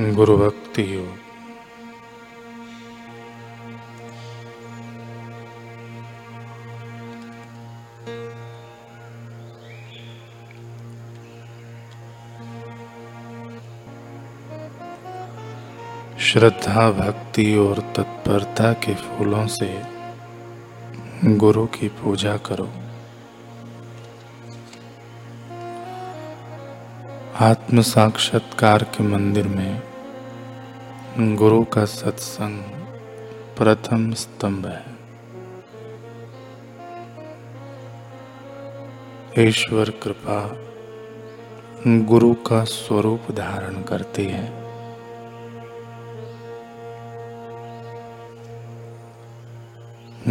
गुरु भक्ति योग श्रद्धा, भक्ति और तत्परता के फूलों से गुरु की पूजा करो। आत्म साक्षात्कार के मंदिर में गुरु का सत्संग प्रथम स्तंभ है। ईश्वर कृपा गुरु का स्वरूप धारण करती है।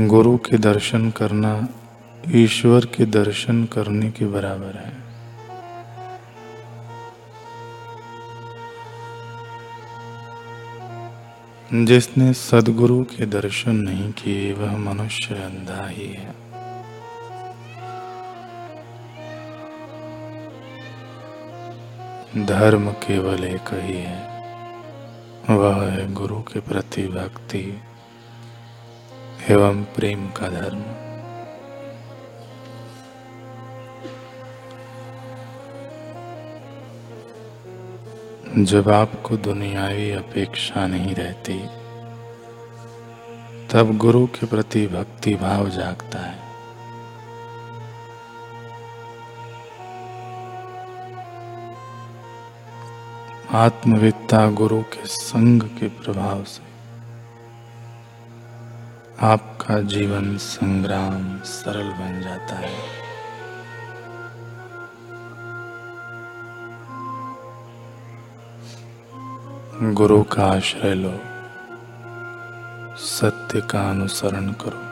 गुरु के दर्शन करना ईश्वर के दर्शन करने के बराबर है। जिसने सदगुरु के दर्शन नहीं किए, वह मनुष्य अंधा ही है। धर्म केवल एक ही है, वह है गुरु के प्रति भक्ति एवं प्रेम का धर्म। जब आपको दुनियावी अपेक्षा नहीं रहती, तब गुरु के प्रति भक्ति भाव जागता है। आत्मविद्ता गुरु के संग के प्रभाव से आपका जीवन संग्राम सरल बन जाता है। गुरु का आश्रय लो। सत्य का अनुसरण करो।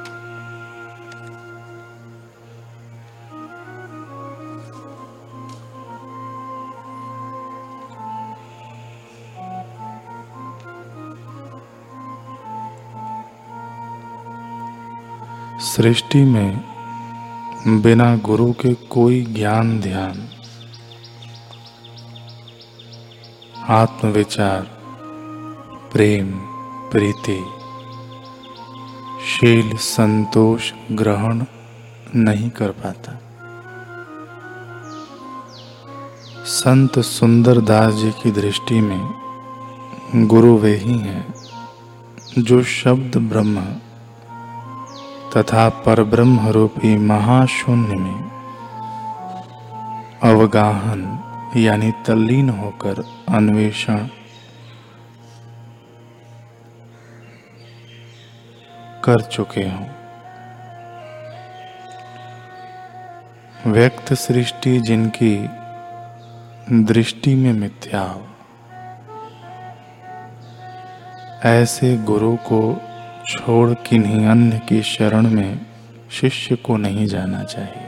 सृष्टि में बिना गुरु के कोई ज्ञान, ध्यान, आत्मविचार प्रेम, प्रीति, शील संतोष ग्रहण नहीं कर पाता। संत सुंदर दास जी की दृष्टि में गुरु वे ही हैं जो शब्द ब्रह्म तथा परब्रह्म रूपी महाशून्य में अवगाहन यानी तल्लीन होकर अन्वेषण कर चुके हों। व्यक्त सृष्टि जिनकी दृष्टि में मिथ्या हो। ऐसे गुरु को छोड़ किन्हीं अन्य की शरण में शिष्य को नहीं जाना चाहिए।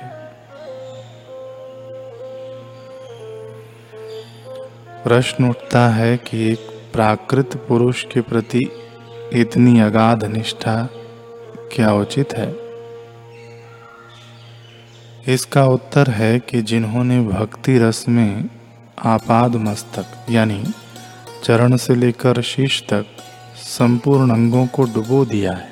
प्रश्न उठता है कि एक प्राकृत पुरुष के प्रति इतनी अगाध निष्ठा क्या उचित है? इसका उत्तर है कि जिन्होंने भक्ति रस में आपाद मस्तक, यानी चरण से लेकर शीश तक संपूर्ण अंगों को डुबो दिया है।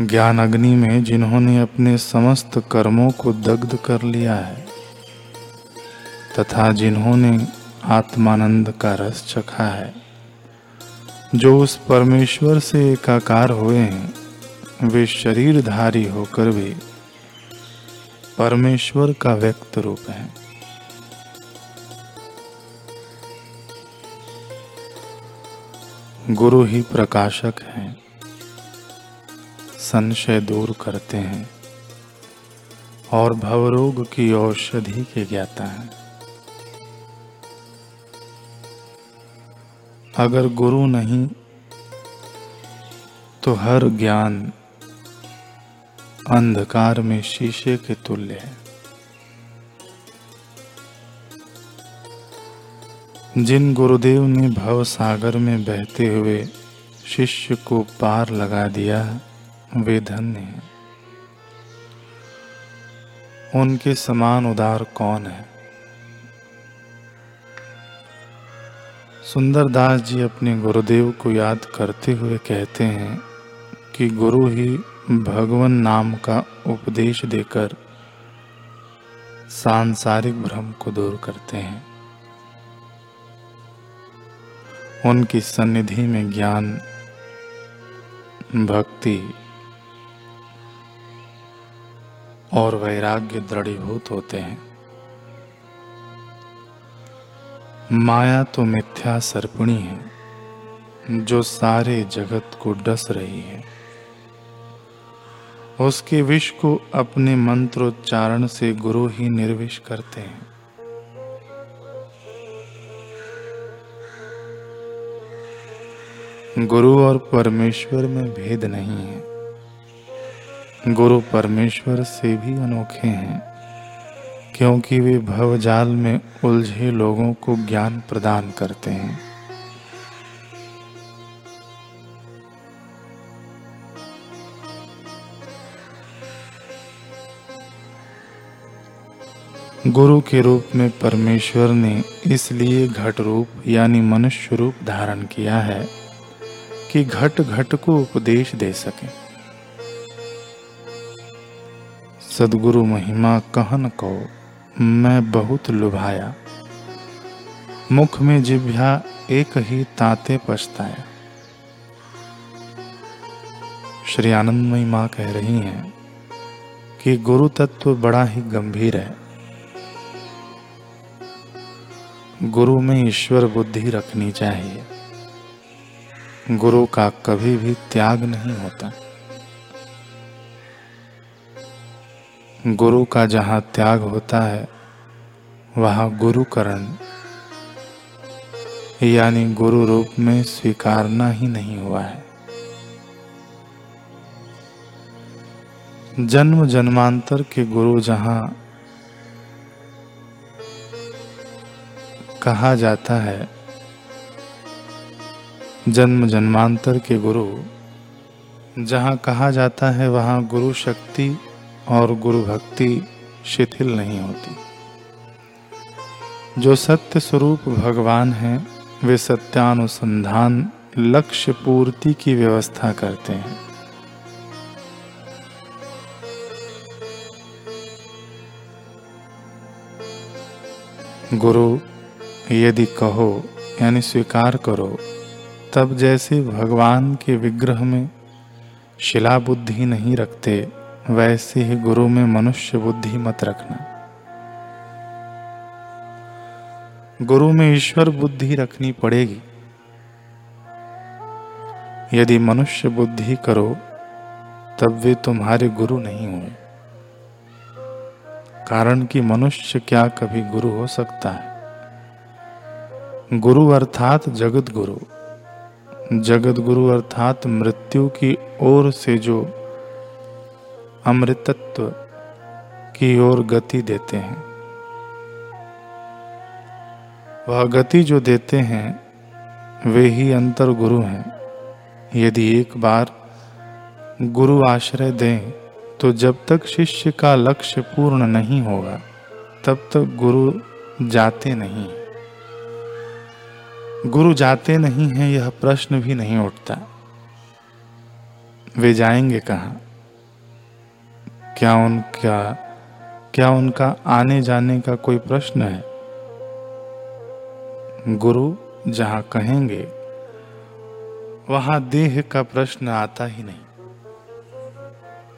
ज्ञान अग्नि में जिन्होंने अपने समस्त कर्मों को दग्ध कर लिया है, तथा जिन्होंने आत्मानंद का रस चखा है। जो उस परमेश्वर से एकाकार हुए हैं, वे शरीरधारी होकर भी परमेश्वर का व्यक्त रूप है। गुरु ही प्रकाशक हैं, संशय दूर करते हैं, और भवरोग की औषधि के ज्ञाता हैं। अगर गुरु नहीं तो हर ज्ञान अंधकार में शीशे के तुल्य है। जिन गुरुदेव ने भव सागर में बहते हुए शिष्य को पार लगा दिया, वे धन्य हैं। उनके समान उदार कौन है? सुंदरदास जी अपने गुरुदेव को याद करते हुए कहते हैं कि गुरु ही भगवान नाम का उपदेश देकर सांसारिक भ्रम को दूर करते हैं। उनकी सन्निधि में ज्ञान, भक्ति और वैराग्य दृढ़ीभूत होते हैं। माया तो मिथ्या सर्पणी है, जो सारे जगत को डस रही है। उसके विष को अपने मंत्रोच्चारण से गुरु ही निर्विष करते हैं। गुरु और परमेश्वर में भेद नहीं है। गुरु परमेश्वर से भी अनोखे हैं। क्योंकि वे भवजाल में उलझे लोगों को ज्ञान प्रदान करते हैं। गुरु के रूप में परमेश्वर ने इसलिए घट रूप यानी मनुष्य रूप धारण किया है कि घट घट को उपदेश दे सके। सदगुरु महिमा कहन को मैं बहुत लुभाया। मुख में जिभ्या एक ही ताते पछताया श्री आनंदमयी माँ कह रही हैं कि गुरु तत्व बड़ा ही गंभीर है। गुरु में ईश्वर बुद्धि रखनी चाहिए। गुरु का कभी भी त्याग नहीं होता। गुरु का जहाँ त्याग होता है, वहाँ गुरुकरण। यानी गुरु रूप में स्वीकारना ही नहीं हुआ है। जन्म जन्मांतर के गुरु जहाँ कहा जाता है, जन्म जन्मांतर के गुरु, जहाँ कहा जाता है, वहाँ गुरु शक्ति और गुरु भक्ति शिथिल नहीं होती। जो सत्य स्वरूप भगवान हैं, वे सत्यानुसंधान, लक्ष्य पूर्ति की व्यवस्था करते हैं। गुरु, यदि कहो, यानी स्वीकार करो, तब जैसे भगवान के विग्रह में शिला बुद्धि नहीं रखते वैसे ही गुरु में मनुष्य बुद्धि मत रखना। गुरु में ईश्वर बुद्धि रखनी पड़ेगी। यदि मनुष्य बुद्धि करो, तब वे तुम्हारे गुरु नहीं हुए कारण कि मनुष्य क्या कभी गुरु हो सकता है? गुरु अर्थात जगत गुरु जगत गुरु अर्थात मृत्यु की ओर से जो अमृतत्व की ओर गति देते हैं। वह गति जो देते हैं, वे ही अंतर गुरु हैं। यदि एक बार गुरु आश्रय दें तो जब तक शिष्य का लक्ष्य पूर्ण नहीं होगा, तब तक गुरु जाते नहीं गुरु जाते नहीं हैं, यह प्रश्न भी नहीं उठता। वे जाएँगे कहाँ? क्या उनका क्या उनका आने जाने का कोई प्रश्न है? गुरु जहाँ कहेंगे, वहाँ देह का प्रश्न आता ही नहीं।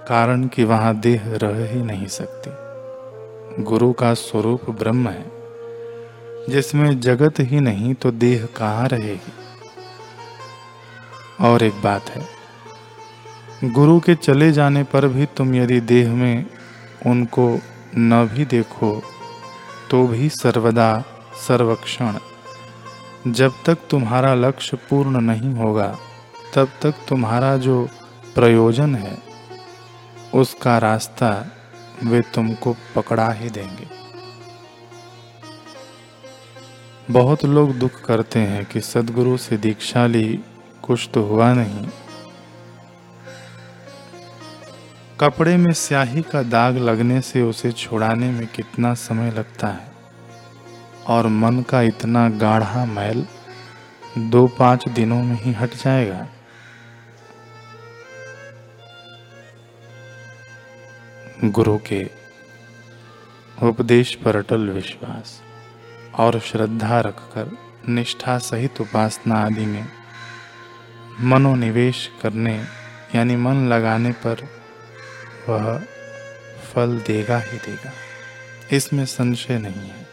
कारण कि वहाँ देह रह ही नहीं सकती। गुरु का स्वरूप ब्रह्म है। जिसमें जगत ही नहीं तो देह कहाँ रहेगी? और एक बात है गुरु के चले जाने पर भी तुम यदि देह में उनको न भी देखो तो भी सर्वदा सर्वक्षण। जब तक तुम्हारा लक्ष्य पूर्ण नहीं होगा, तब तक तुम्हारा जो प्रयोजन है, उसका रास्ता वे तुमको पकड़ा ही देंगे। बहुत लोग दुख करते हैं कि सदगुरु से दीक्षा ली कुछ तो हुआ नहीं। कपड़े में स्याही का दाग लगने से उसे छुड़ाने में कितना समय लगता है? और मन का इतना गाढ़ा मैल दो पाँच दिनों में ही हट जाएगा। गुरु के उपदेश पर अटल विश्वास और श्रद्धा रखकर, निष्ठा सहित उपासना आदि में मनोनिवेश करने, यानी मन लगाने पर वह फल देगा ही देगा। इसमें संशय नहीं है।